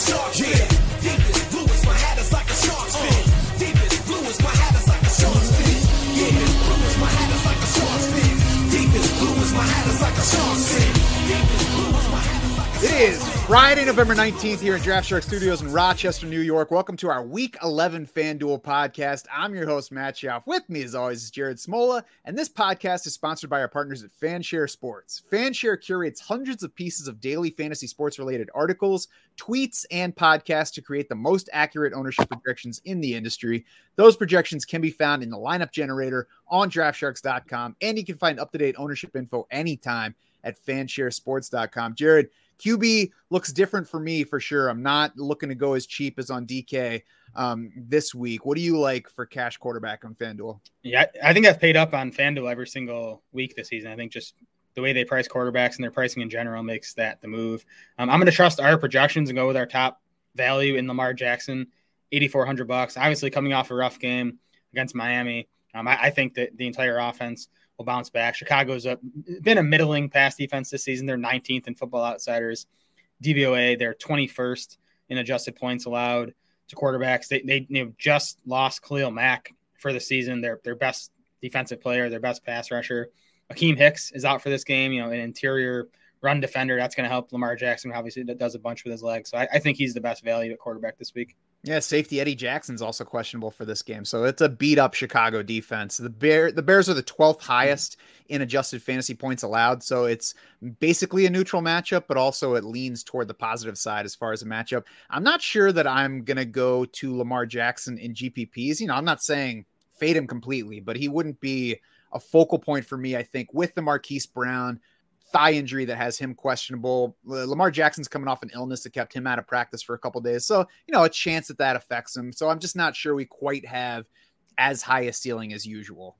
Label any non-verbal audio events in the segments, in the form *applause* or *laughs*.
a Friday, November 19th here at Draft Shark Studios in Rochester, New York. Welcome to our Week 11 FanDuel podcast. I'm your host, Matt Schauf. With me, as always, is Jared Smola, and this podcast is sponsored by our partners at Fanshare Sports. Fanshare curates hundreds of pieces of daily fantasy sports related articles, tweets, and podcasts to create the most accurate ownership projections in the industry. Those projections can be found in the lineup generator on draftsharks.com, and you can find up to date ownership info anytime at fansharesports.com. Jared, QB looks different for me for sure. I'm not looking to go as cheap as on DK um, this week. What do you like for cash quarterback on FanDuel? Yeah, I think I've paid up on FanDuel every single week this season. I think just the way they price quarterbacks and their pricing in general makes that the move. Um, I'm going to trust our projections and go with our top value in Lamar Jackson, 8,400 bucks. Obviously, coming off a rough game against Miami, um, I, I think that the entire offense will bounce back. Chicago's a, been a middling pass defense this season. They're 19th in Football Outsiders. DVOA, they're 21st in adjusted points allowed to quarterbacks. They, they you know, just lost Khalil Mack for the season. Their their best defensive player, their best pass rusher. Akiem Hicks is out for this game. You know, an interior run defender. That's going to help Lamar Jackson. Obviously, that does a bunch with his legs. So I, I think he's the best value at quarterback this week. Yeah, safety Eddie Jackson's also questionable for this game. So it's a beat up Chicago defense. The Bear the Bears are the 12th highest in adjusted fantasy points allowed. So it's basically a neutral matchup, but also it leans toward the positive side as far as a matchup. I'm not sure that I'm gonna go to Lamar Jackson in GPPs. You know, I'm not saying fade him completely, but he wouldn't be a focal point for me, I think, with the Marquise Brown thigh injury that has him questionable. Lamar Jackson's coming off an illness that kept him out of practice for a couple days. So, you know, a chance that that affects him. So I'm just not sure we quite have as high a ceiling as usual.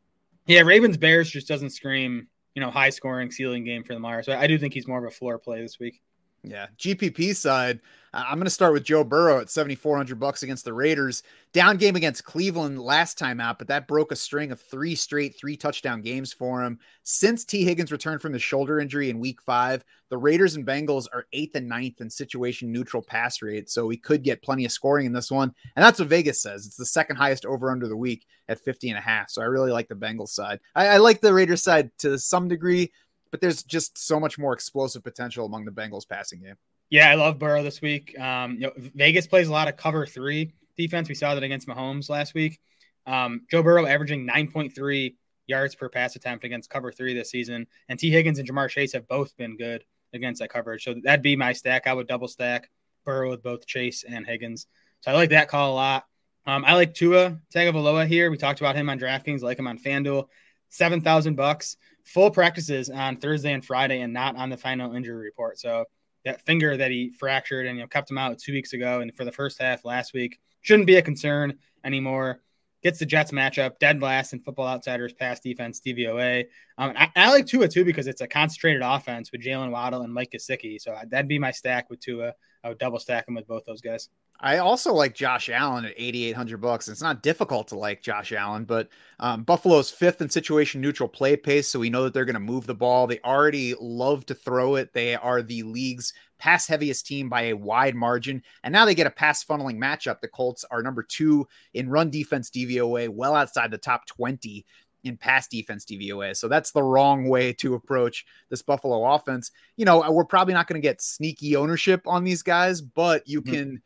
Yeah, Ravens Bears just doesn't scream, you know, high scoring ceiling game for Lamar. So I do think he's more of a floor play this week. Yeah, GPP side, I'm going to start with Joe Burrow at 7400 bucks against the Raiders. Down game against Cleveland last time out, but that broke a string of three straight three touchdown games for him. Since Tee Higgins returned from the shoulder injury in week 5, the Raiders and Bengals are 8th and ninth in situation neutral pass rate, so we could get plenty of scoring in this one. And that's what Vegas says. It's the second highest over under the week at 50 and a half. So I really like the Bengals side. I, I like the Raiders side to some degree but there's just so much more explosive potential among the Bengals passing game. Yeah, I love Burrow this week. Um, you know, Vegas plays a lot of cover three defense. We saw that against Mahomes last week. Um, Joe Burrow averaging 9.3 yards per pass attempt against cover three this season, and Tee Higgins and Ja'Marr Chase have both been good against that coverage. So that'd be my stack. I would double stack Burrow with both Chase and Higgins. So I like that call a lot. Um, I like Tua Tagovailoa here. We talked about him on DraftKings, like him on FanDuel. Seven thousand bucks full practices on Thursday and Friday and not on the final injury report. So that finger that he fractured and you know kept him out two weeks ago and for the first half last week shouldn't be a concern anymore. Gets the Jets matchup dead last in Football Outsiders pass defense DVOA. Um, I, I, like Tua too because it's a concentrated offense with Jaylen Waddle and Mike Gesicki. So that'd be my stack with Tua. I would double stack him with both those guys. I also like Josh Allen at 8,800 bucks. It's not difficult to like Josh Allen, but um, Buffalo's fifth in situation neutral play pace. So we know that they're going to move the ball. They already love to throw it. They are the league's pass heaviest team by a wide margin. And now they get a pass funneling matchup. The Colts are number two in run defense DVOA, well outside the top 20 in pass defense DVOA. So that's the wrong way to approach this Buffalo offense. You know, we're probably not going to get sneaky ownership on these guys, but you mm-hmm. can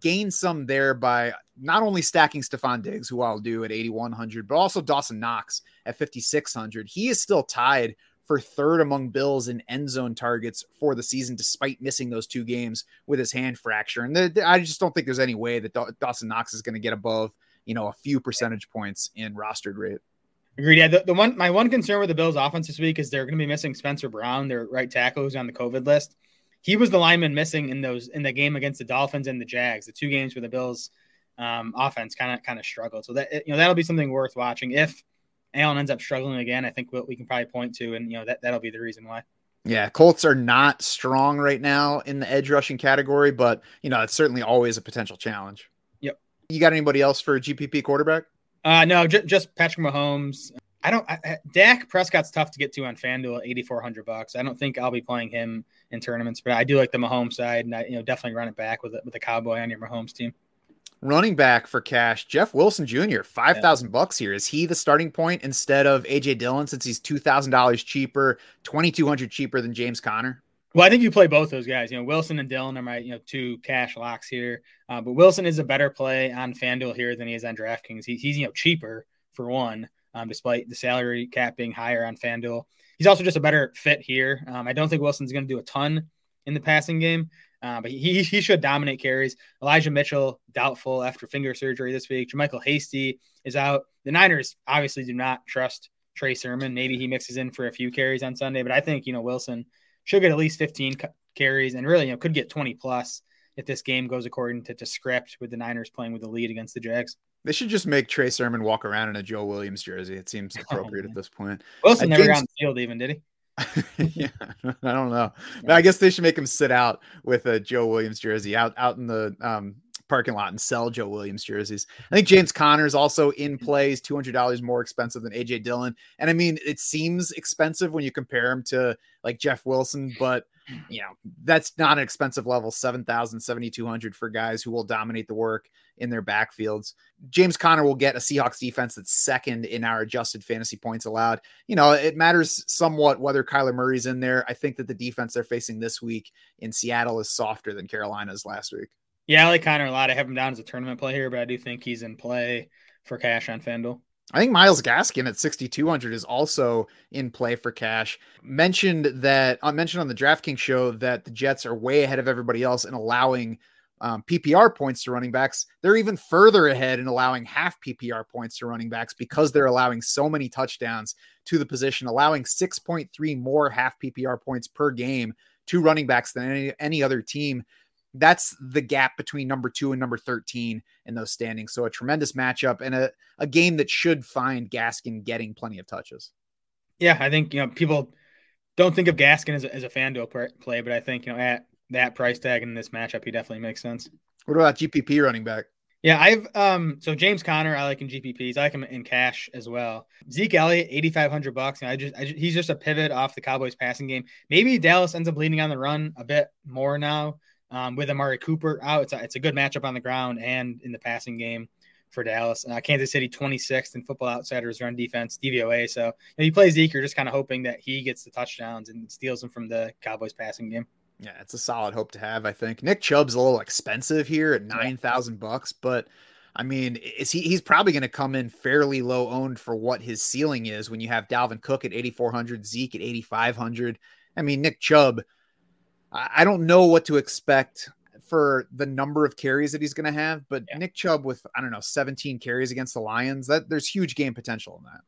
gain some there by not only stacking Stefon Diggs, who I'll do at 8,100, but also Dawson Knox at 5,600. He is still tied for third among Bills in end zone targets for the season, despite missing those two games with his hand fracture. And the, the, I just don't think there's any way that Dawson Knox is going to get above, you know, a few percentage points in rostered rate. Agreed. Yeah, the, the one my one concern with the Bills offense this week is they're going to be missing Spencer Brown, their right tackle, who's on the COVID list he was the lineman missing in those in the game against the Dolphins and the Jags, the two games where the Bills um, offense kind of kind of struggled. So that you know that'll be something worth watching. If Allen ends up struggling again, I think we'll, we can probably point to, and you know that that'll be the reason why. Yeah, Colts are not strong right now in the edge rushing category, but you know it's certainly always a potential challenge. Yep. You got anybody else for a GPP quarterback? Uh, no, j- just Patrick Mahomes. I don't. I, Dak Prescott's tough to get to on FanDuel at 8,400 bucks. I don't think I'll be playing him in tournaments, but I do like the Mahomes side, and I you know definitely run it back with it with a cowboy on your Mahomes team. Running back for cash, Jeff Wilson Jr. Five thousand bucks here. Is he the starting point instead of AJ Dillon since he's two thousand dollars cheaper, twenty two hundred cheaper than James Conner? Well, I think you play both those guys. You know, Wilson and Dillon are my you know two cash locks here. Uh, but Wilson is a better play on FanDuel here than he is on DraftKings. He, he's you know cheaper for one, um, despite the salary cap being higher on FanDuel. He's also just a better fit here. Um, I don't think Wilson's going to do a ton in the passing game, uh, but he he should dominate carries. Elijah Mitchell doubtful after finger surgery this week. JaMycal Hasty is out. The Niners obviously do not trust Trey Sermon. Maybe he mixes in for a few carries on Sunday, but I think you know Wilson should get at least 15 carries and really you know could get 20 plus if this game goes according to, to script with the Niners playing with the lead against the Jags. They should just make Trey Sermon walk around in a Joe Williams jersey. It seems *laughs* appropriate man. at this point. Wilson I never got on the field even, did he? *laughs* yeah, *laughs* I don't know. But I guess they should make him sit out with a Joe Williams jersey out out in the um, parking lot and sell Joe Williams jerseys. I think *laughs* James Conner is also in play. He's two hundred dollars more expensive than AJ Dillon, and I mean it seems expensive when you compare him to like Jeff Wilson, but *sniffs* you know that's not an expensive level. 7000 7200 for guys who will dominate the work in their backfields. James conner will get a seahawks defense that's second in our adjusted fantasy points allowed. You know it matters somewhat whether kyler murray's in there. I think that the defense they're facing this week in seattle is softer than carolina's last week Yeah, I like Conner a lot. I have him down as a tournament play here, but I do think he's in play for cash on FanDuel. I think Myles Gaskin at 6,200 is also in play for cash. Mentioned that I mentioned on the DraftKings show that the Jets are way ahead of everybody else in allowing um, PPR points to running backs. They're even further ahead in allowing half PPR points to running backs because they're allowing so many touchdowns to the position, allowing 6.3 more half PPR points per game to running backs than any, any other team. That's the gap between number two and number 13 in those standings. So a tremendous matchup and a, a game that should find Gaskin getting plenty of touches. Yeah, I think you know people don't think of Gaskin as a, as a FanDuel play, but I think you know at that price tag in this matchup, he definitely makes sense. What about GPP running back? Yeah, I've um so James Conner I like in GPPs. I like him in cash as well. Zeke Elliott, eighty five hundred bucks. And I just, I just he's just a pivot off the Cowboys passing game. Maybe Dallas ends up leaning on the run a bit more now um, with Amari Cooper out. It's a, it's a good matchup on the ground and in the passing game for Dallas. Uh, Kansas City 26th in Football Outsiders run defense DVOA. So you, know, you play Zeke, you're just kind of hoping that he gets the touchdowns and steals them from the Cowboys passing game. Yeah, it's a solid hope to have. I think Nick Chubb's a little expensive here at nine thousand bucks, but I mean, is he? He's probably going to come in fairly low owned for what his ceiling is. When you have Dalvin Cook at eighty four hundred, Zeke at eighty five hundred. I mean, Nick Chubb. I don't know what to expect for the number of carries that he's going to have, but Yeah. Nick Chubb with I don't know seventeen carries against the Lions, that there's huge game potential in that.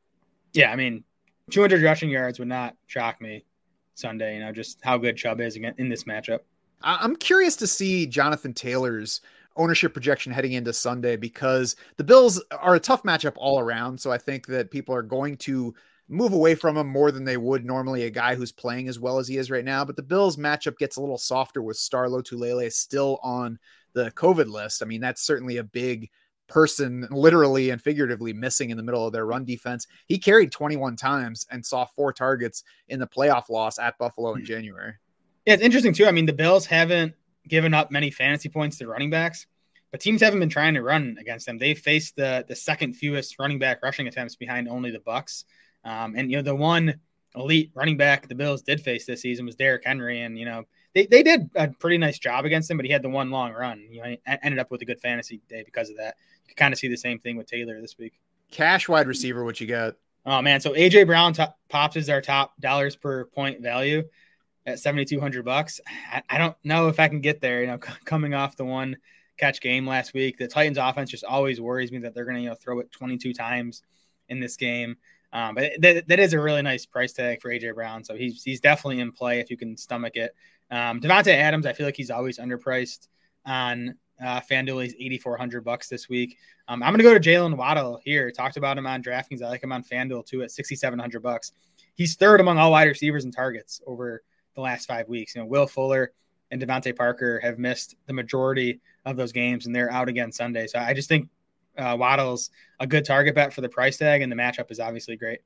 Yeah, I mean, 200 rushing yards would not shock me Sunday. You know, just how good Chubb is again in this matchup. I'm curious to see Jonathan Taylor's ownership projection heading into Sunday because the Bills are a tough matchup all around. So I think that people are going to move away from him more than they would normally a guy who's playing as well as he is right now. But the Bills matchup gets a little softer with Star Lotulelei still on the COVID list. I mean, that's certainly a big person literally and figuratively missing in the middle of their run defense. He carried 21 times and saw four targets in the playoff loss at Buffalo in hmm. January. Yeah, it's interesting too. I mean, the Bills haven't given up many fantasy points to running backs, but teams haven't been trying to run against them. They faced the the second fewest running back rushing attempts behind only the Bucs. Um, and you know, the one elite running back the Bills did face this season was Derrick Henry, and you know they, they did a pretty nice job against him, but he had the one long run. You know, ended up with a good fantasy day because of that. You can kind of see the same thing with Taylor this week. Cash wide receiver, what you got? Oh man, so AJ Brown top, pops is our top dollars per point value at seventy two hundred bucks. I, I, don't know if I can get there. You know, c- coming off the one catch game last week, the Titans offense just always worries me that they're going to you know throw it twenty two times in this game. Um, but that, that is a really nice price tag for AJ Brown, so he's he's definitely in play if you can stomach it. Um, Davante Adams, I feel like he's always underpriced on uh, FanDuel. He's eighty four hundred bucks this week. Um, I'm going to go to Jaylen Waddle here. Talked about him on DraftKings. I like him on FanDuel too at 6,700 bucks. He's third among all wide receivers and targets over the last five weeks. You know, Will Fuller and DeVante Parker have missed the majority of those games, and they're out again Sunday. So I just think uh, Waddle's a good target bet for the price tag, and the matchup is obviously great.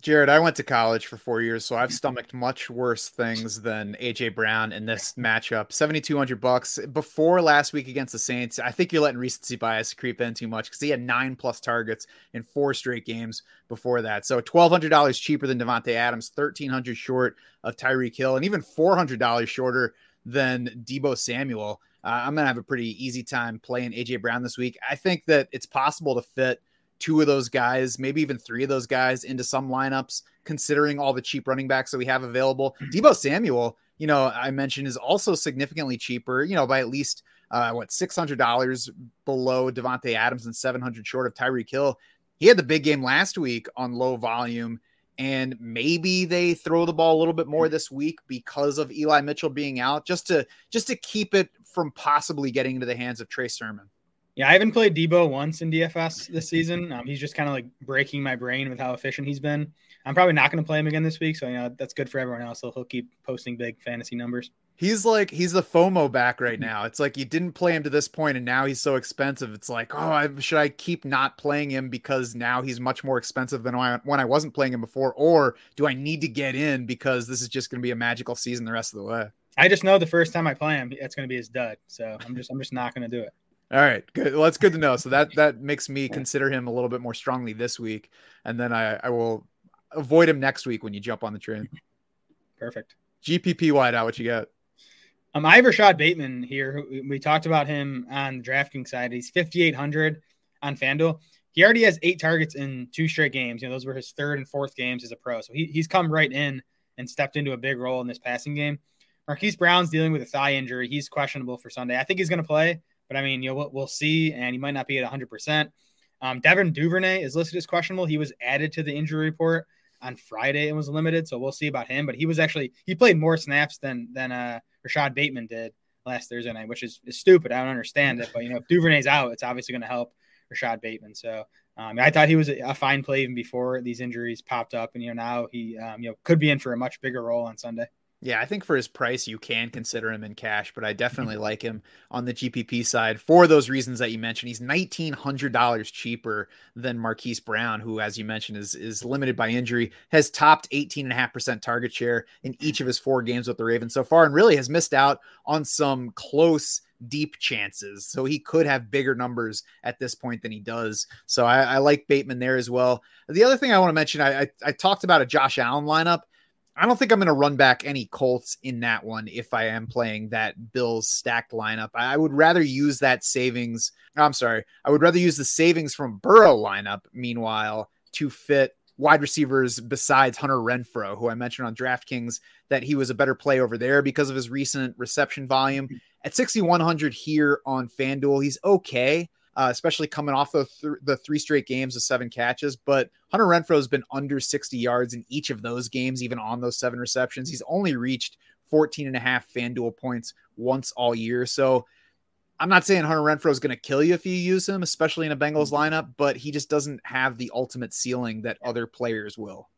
Jared, I went to college for four years, so I've *laughs* stomached much worse things than AJ Brown in this matchup. Seventy two hundred bucks before last week against the Saints. I think you're letting recency bias creep in too much because he had nine plus targets in four straight games before that. So twelve hundred dollars cheaper than Davante Adams, thirteen hundred short of Tyreek Hill, and even four hundred dollars shorter than Deebo Samuel. Uh, I'm gonna have a pretty easy time playing AJ Brown this week. I think that it's possible to fit two of those guys, maybe even three of those guys into some lineups, considering all the cheap running backs that we have available. Mm-hmm. Samuel, you know, I mentioned is also significantly cheaper, you know, by at least uh, what six hundred dollars below Davante Adams and seven hundred short of Tyreek Hill. He had the big game last week on low volume, and maybe they throw the ball a little bit more this week because of Eli Mitchell being out, just to just to keep it from possibly getting into the hands of Trey Sermon. Yeah, I haven't played Deebo once in DFS this season. Um, he's just kind of like breaking my brain with how efficient he's been. I'm probably not going to play him again this week, so you know that's good for everyone else. So he'll keep posting big fantasy numbers. He's like he's the FOMO back right now. It's like you didn't play him to this point, and now he's so expensive. It's like, oh, I, should I keep not playing him because now he's much more expensive than when I, when I wasn't playing him before, or do I need to get in because this is just going to be a magical season the rest of the way? I just know the first time I play him, it's going to be his dud. So I'm just I'm just not going to do it. All right, good. Well, that's good to know. So that that makes me consider him a little bit more strongly this week, and then I I will avoid him next week when you jump on the train. Perfect. GPP wideout, what you got? Um, I have Rashod Bateman here. We talked about him on the DraftKings side. He's 5,800 on FanDuel. He already has eight targets in two straight games. You know, those were his third and fourth games as a pro. So he, he's come right in and stepped into a big role in this passing game. Marquise Brown's dealing with a thigh injury. He's questionable for Sunday. I think he's going to play, but I mean, you know, we'll, we'll see, and he might not be at 100%. Um, Devin Duvernay is listed as questionable. He was added to the injury report on Friday and was limited, so we'll see about him. But he was actually he played more snaps than than uh, Rashod Bateman did last Thursday night, which is, is stupid. I don't understand it, but you know, if Duvernay's out, it's obviously going to help Rashod Bateman. So um, I thought he was a, fine play even before these injuries popped up, and you know now he um, you know could be in for a much bigger role on Sunday. Yeah, I think for his price, you can consider him in cash, but I definitely mm-hmm. like him on the GPP side for those reasons that you mentioned. He's nineteen hundred dollars cheaper than Marquise Brown, who, as you mentioned, is is limited by injury, has topped eighteen and a half percent target share in each of his four games with the Ravens so far, and really has missed out on some close deep chances. So he could have bigger numbers at this point than he does. So I, I like Bateman there as well. The other thing I want to mention, I, I, I talked about a Josh Allen lineup. I don't think I'm going to run back any Colts in that one if I am playing that Bills stacked lineup. I would rather use that savings. I'm sorry. I would rather use the savings from Burrow lineup, meanwhile, to fit wide receivers besides Hunter Renfrow, who I mentioned on DraftKings that he was a better play over there because of his recent reception volume. At 6,100 here on FanDuel, he's okay uh, especially coming off the, th- the three straight games of seven catches. But Hunter Renfrow has been under 60 yards in each of those games, even on those seven receptions. He's only reached 14 and a half FanDuel points once all year. So I'm not saying Hunter Renfrow is going to kill you if you use him, especially in a Bengals lineup, but he just doesn't have the ultimate ceiling that other players will.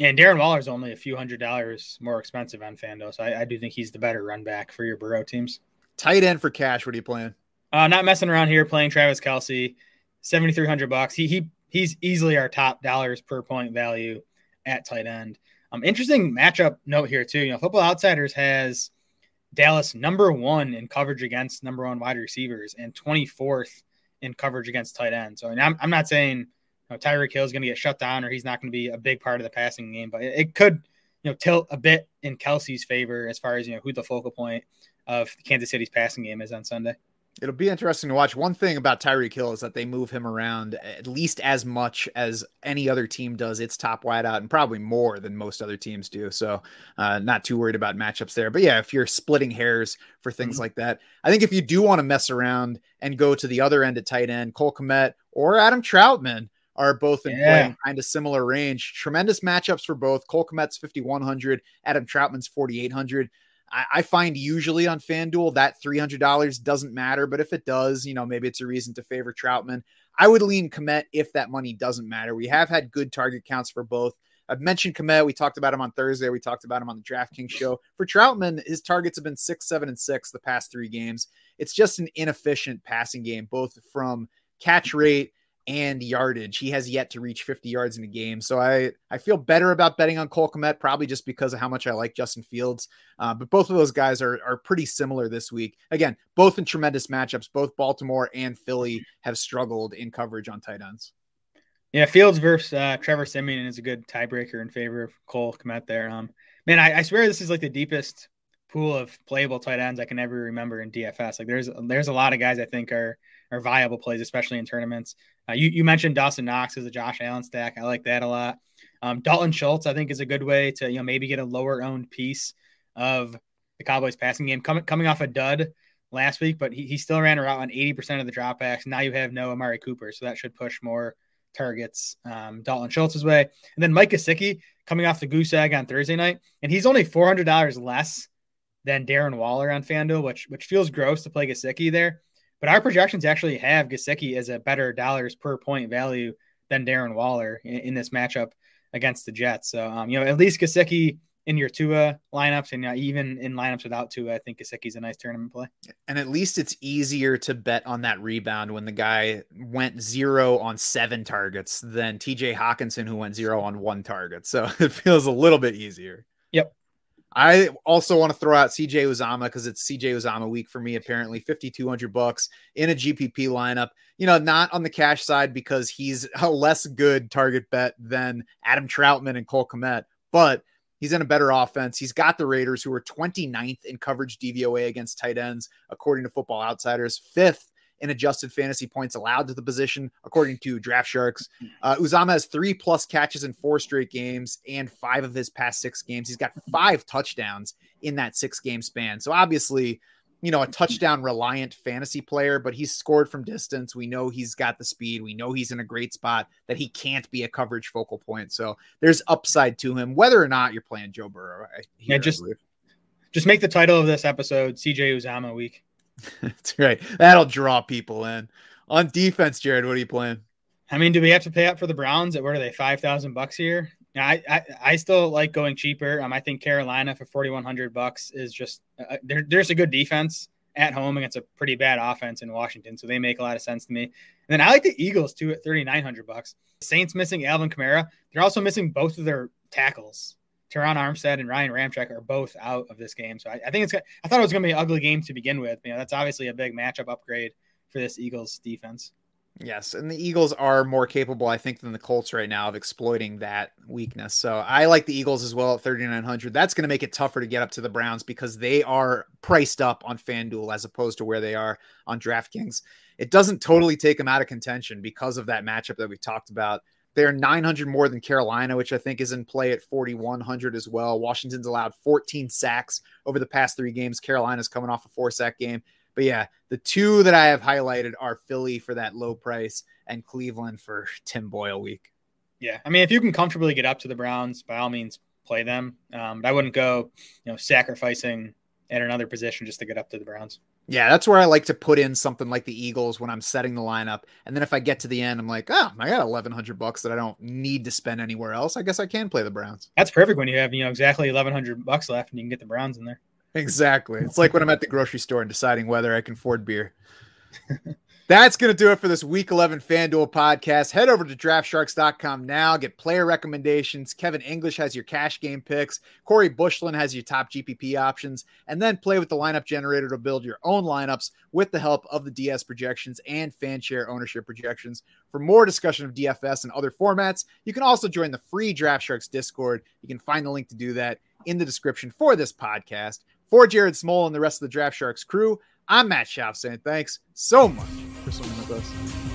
And Darren Waller is only a few hundred dollars more expensive on FanDuel, so I, I do think he's the better run back for your Burrow teams. Tight end for cash. What are you playing? Uh, not messing around here playing Travis Kelce, 7,300 bucks. He, he, he's easily our top dollars per point value at tight end. Um, interesting matchup note here too. You know, Football Outsiders has Dallas number one in coverage against number one wide receivers and 24th in coverage against tight end. So I'm, I'm not saying you know, Tyreek Hill is going to get shut down or he's not going to be a big part of the passing game, but it, it, could, you know, tilt a bit in Kelce's favor as far as, you know, who the focal point of Kansas City's passing game is on Sunday. It'll be interesting to watch. One thing about Tyreek Hill is that they move him around at least as much as any other team does its top wideout, and probably more than most other teams do. So, uh, not too worried about matchups there. But yeah, if you're splitting hairs for things mm-hmm. like that, I think if you do want to mess around and go to the other end at tight end, Cole Kmet or Adam Trautman are both in yeah. kind of similar range. Tremendous matchups for both. Cole Kmet's 5,100, Adam Trautman's 4,800. I, I find usually on FanDuel that $300 doesn't matter, but if it does, you know, maybe it's a reason to favor Trautman. I would lean Kmet if that money doesn't matter. We have had good target counts for both. I've mentioned Kmet. We talked about him on Thursday. We talked about him on the DraftKings show. For Trautman, his targets have been six, seven, and six the past three games. It's just an inefficient passing game, both from catch rate and yardage. He has yet to reach 50 yards in a game. So I, I feel better about betting on Cole Kmet, probably just because of how much I like Justin Fields. Uh, but both of those guys are, are pretty similar this week. Again, both in tremendous matchups. Both Baltimore and Philly have struggled in coverage on tight ends. Yeah, Fields versus uh, Trevor Siemian is a good tiebreaker in favor of Cole Kmet there. Um, man, I, I swear this is like the deepest pool of playable tight ends I can ever remember in DFS. Like there's there's a lot of guys I think are are viable plays, especially in tournaments. Uh, you you mentioned Dawson Knox as a Josh Allen stack. I like that a lot. Um, Dalton Schultz I think is a good way to you know maybe get a lower owned piece of the Cowboys passing game coming coming off a dud last week, but he, he still ran around on 80% of the dropbacks. Now you have no Amari Cooper, so that should push more targets um, Dalton Schultz's way. And then Mike Gesicki coming off the goose egg on Thursday night, and he's only $400 less than Darren Waller on FanDuel, which which feels gross to play Gesicki there. But our projections actually have Gesicki as a better dollars per point value than Darren Waller in, in this matchup against the Jets. So um, you know, at least Gesicki in your Tua lineups and uh, even in lineups without Tua, I think Gesicki's a nice tournament play. And at least it's easier to bet on that rebound when the guy went zero on seven targets than TJ Hockenson, who went zero on one target. So *laughs* it feels a little bit easier. Yep. I also want to throw out CJ Uzomah because it's CJ Uzomah week for me. Apparently, fifty two hundred bucks in a GPP lineup. You know, not on the cash side because he's *laughs* a less good target bet than Adam Trautman and Cole Kmet, but He's in a better offense. He's got the Raiders, who are 29th in coverage DVOA against tight ends, according to Football Outsiders, fifth in adjusted fantasy points allowed to the position, according to Draft Sharks. Uh, Uzomah has three plus catches in four straight games and five of his past six games. He's got five touchdowns in that six game span. So obviously, you know, a touchdown reliant fantasy player, but he's scored from distance. We know he's got the speed. We know he's in a great spot that he can't be a coverage focal point. So there's upside to him, whether or not you're playing Joe Burrow. Here, yeah, just just make the title of this episode CJ Uzomah week. *laughs* That's right. That'll draw people in. On defense, Jared, what are you playing? I mean, do we have to pay up for the Browns? At what are they, five thousand bucks here? I, I, I still like going cheaper. Um, I think Carolina for forty one hundred bucks is just uh, uh, there, there's a good defense at home against a pretty bad offense in Washington, so they make a lot of sense to me. And then I like the Eagles too at thirty nine hundred bucks. Saints missing Alvin Kamara. They're also missing both of their tackles. Terron Armstead and Ryan Ramczyk are both out of this game, so I, I think it's. I thought it was going to be an ugly game to begin with. You know, that's obviously a big matchup upgrade for this Eagles defense. Yes, and the Eagles are more capable, I think, than the Colts right now of exploiting that weakness. So I like the Eagles as well at 3,900. That's going to make it tougher to get up to the Browns because they are priced up on FanDuel as opposed to where they are on DraftKings. It doesn't totally take them out of contention because of that matchup that we talked about. They're 900 more than Carolina, which I think is in play at 4,100 as well. Washington's allowed 14 sacks over the past three games. Carolina's coming off a four sack game. But yeah, the two that I have highlighted are Philly for that low price and Cleveland for *laughs* Tim Boyle week. Yeah, I mean, if you can comfortably get up to the Browns, by all means, play them. Um, but I wouldn't go, you know, sacrificing at another position just to get up to the Browns. Yeah, that's where I like to put in something like the Eagles when I'm setting the lineup. And then if I get to the end, I'm like, oh, I got 1100 bucks that I don't need to spend anywhere else. I guess I can play the Browns. That's perfect when you have, you know, exactly 1100 bucks left and you can get the Browns in there. Exactly. It's like when I'm at the grocery store and deciding whether I can afford beer. *laughs* That's going to do it for this week 11 FanDuel podcast. Head over to draftsharks.com now. Get player recommendations. Kevin English has your cash game picks. Corey Bushland has your top GPP options. And then play with the lineup generator to build your own lineups with the help of the DS projections and fan share ownership projections. For more discussion of DFS and other formats, you can also join the free Draft Sharks Discord. You can find the link to do that in the description for this podcast. For Jared Smola and the rest of the Draft Sharks crew, I'm Matt Schauf saying thanks so much for swimming with us.